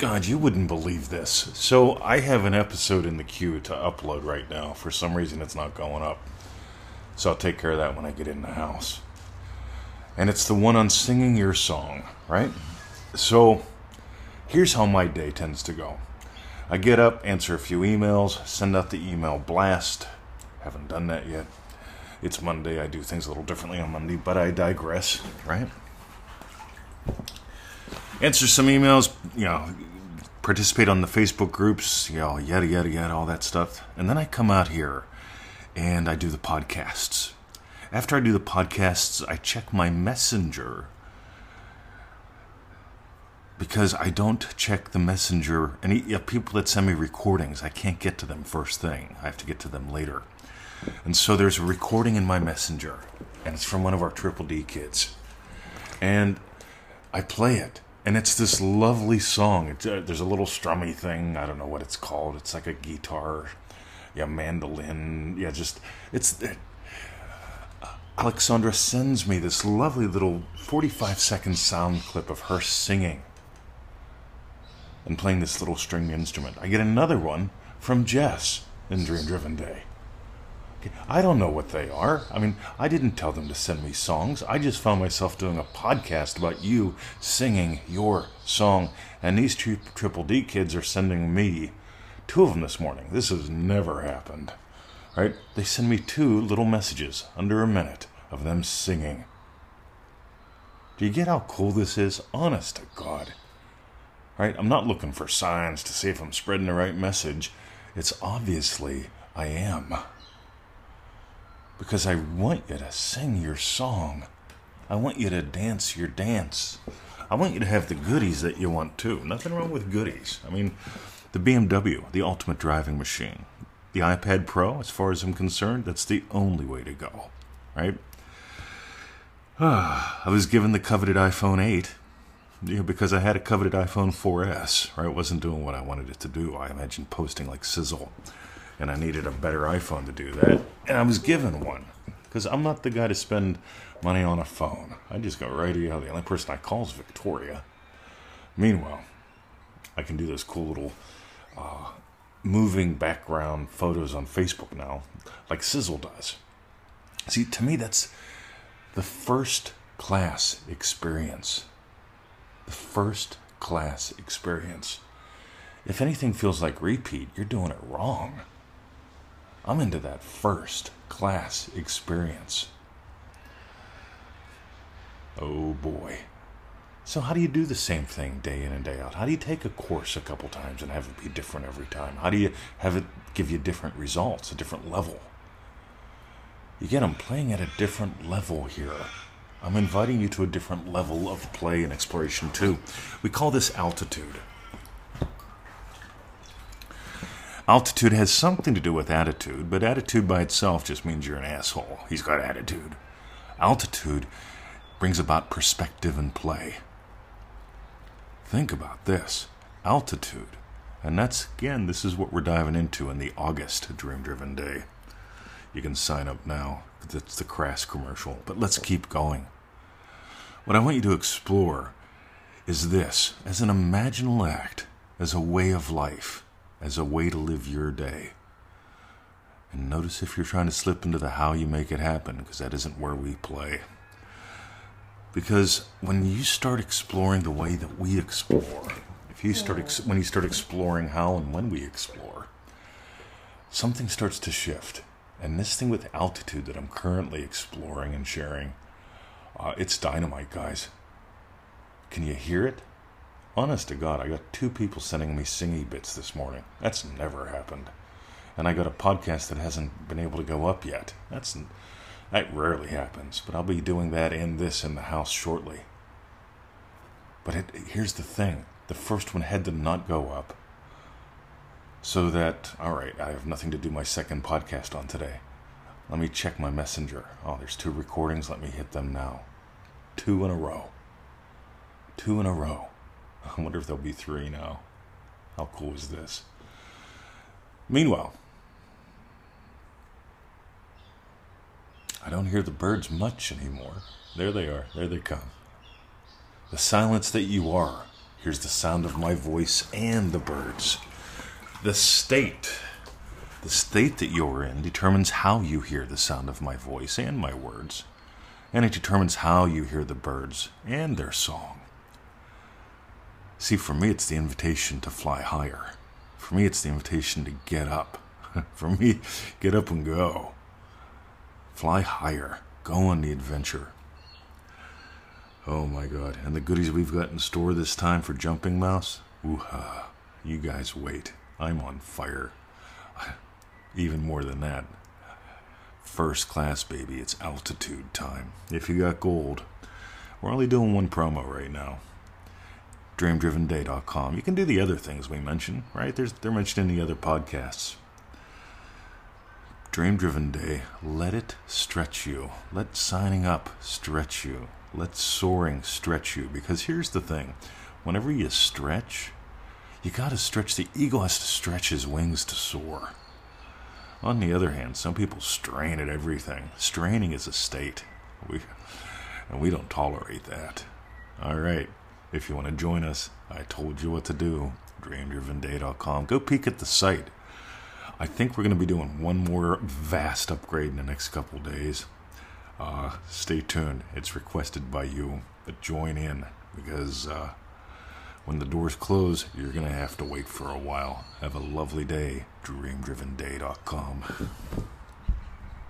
God, you wouldn't believe this. So I have an episode in the queue to upload right now. For some reason, it's not going up. So I'll take care of that when I get in the house. And it's the one on singing your song, right? So here's how my day tends to go I get up, answer a few emails, send out the email blast. Haven't done that yet. It's Monday. I do things a little differently on Monday, but I digress, right? Answer some emails, you know, participate on the Facebook groups, you know, yada, yada, yada, all that stuff. And then I come out here and I do the podcasts. After I do the podcasts, I check my messenger because I don't check the messenger. Any you know, people that send me recordings, I can't get to them first thing. I have to get to them later. And so there's a recording in my messenger, and it's from one of our Triple D kids. And I play it, and it's this lovely song. It's, uh, there's a little strummy thing. I don't know what it's called. It's like a guitar, yeah, mandolin. Yeah, just it's. It, Alexandra sends me this lovely little 45 second sound clip of her singing and playing this little string instrument. I get another one from Jess in Dream Driven Day. I don't know what they are. I mean, I didn't tell them to send me songs. I just found myself doing a podcast about you singing your song. And these two Triple D kids are sending me two of them this morning. This has never happened. Right? They send me two little messages under a minute of them singing. Do you get how cool this is? Honest to God. Right? I'm not looking for signs to see if I'm spreading the right message. It's obviously I am. Because I want you to sing your song. I want you to dance your dance. I want you to have the goodies that you want too. Nothing wrong with goodies. I mean, the BMW, the ultimate driving machine. The iPad Pro, as far as I'm concerned, that's the only way to go. Right? I was given the coveted iPhone 8 you know, because I had a coveted iPhone 4S, right? It wasn't doing what I wanted it to do. I imagined posting like Sizzle, and I needed a better iPhone to do that. And I was given one because I'm not the guy to spend money on a phone. I just go right here. The only person I call is Victoria. Meanwhile, I can do those cool little uh, moving background photos on Facebook now, like Sizzle does. See, to me, that's the first class experience. The first class experience. If anything feels like repeat, you're doing it wrong. I'm into that first class experience. Oh boy. So, how do you do the same thing day in and day out? How do you take a course a couple times and have it be different every time? How do you have it give you different results, a different level? You get I'm playing at a different level here. I'm inviting you to a different level of play and exploration too. We call this altitude. Altitude has something to do with attitude, but attitude by itself just means you're an asshole. He's got attitude. Altitude brings about perspective and play. Think about this altitude. And that's, again, this is what we're diving into in the August Dream Driven Day. You can sign up now. It's the crass commercial. But let's keep going. What I want you to explore is this as an imaginal act, as a way of life, as a way to live your day. And notice if you're trying to slip into the how you make it happen, because that isn't where we play. Because when you start exploring the way that we explore, if you start ex- when you start exploring how and when we explore, something starts to shift. And this thing with altitude that I'm currently exploring and sharing, uh, it's dynamite, guys. Can you hear it? Honest to God, I got two people sending me singy bits this morning. That's never happened. And I got a podcast that hasn't been able to go up yet. That's that rarely happens, but I'll be doing that and this in the house shortly. But it, here's the thing: the first one had to not go up so that, all right, I have nothing to do my second podcast on today. Let me check my messenger. Oh, there's two recordings. Let me hit them now. Two in a row. Two in a row. I wonder if there'll be three now. How cool is this? Meanwhile, I don't hear the birds much anymore. There they are. There they come. The silence that you are hears the sound of my voice and the birds. The state. The state that you're in determines how you hear the sound of my voice and my words, and it determines how you hear the birds and their song. See, for me, it's the invitation to fly higher. For me, it's the invitation to get up. for me, get up and go. Fly higher. Go on the adventure. Oh my god. And the goodies we've got in store this time for Jumping Mouse? Woo-ha. You guys wait. I'm on fire. Even more than that. First class, baby. It's altitude time. If you got gold, we're only doing one promo right now. DreamDrivenDay.com. You can do the other things we mentioned, right? There's, they're mentioned in the other podcasts. Dream Driven Day, let it stretch you. Let signing up stretch you. Let soaring stretch you. Because here's the thing whenever you stretch, you gotta stretch. The eagle has to stretch his wings to soar. On the other hand, some people strain at everything. Straining is a state. We, and we don't tolerate that. All right. If you want to join us, I told you what to do. DreamDrivenDay.com. Go peek at the site. I think we're going to be doing one more vast upgrade in the next couple days. Uh, stay tuned. It's requested by you, but join in because uh, when the doors close, you're going to have to wait for a while. Have a lovely day. DreamDrivenDay.com.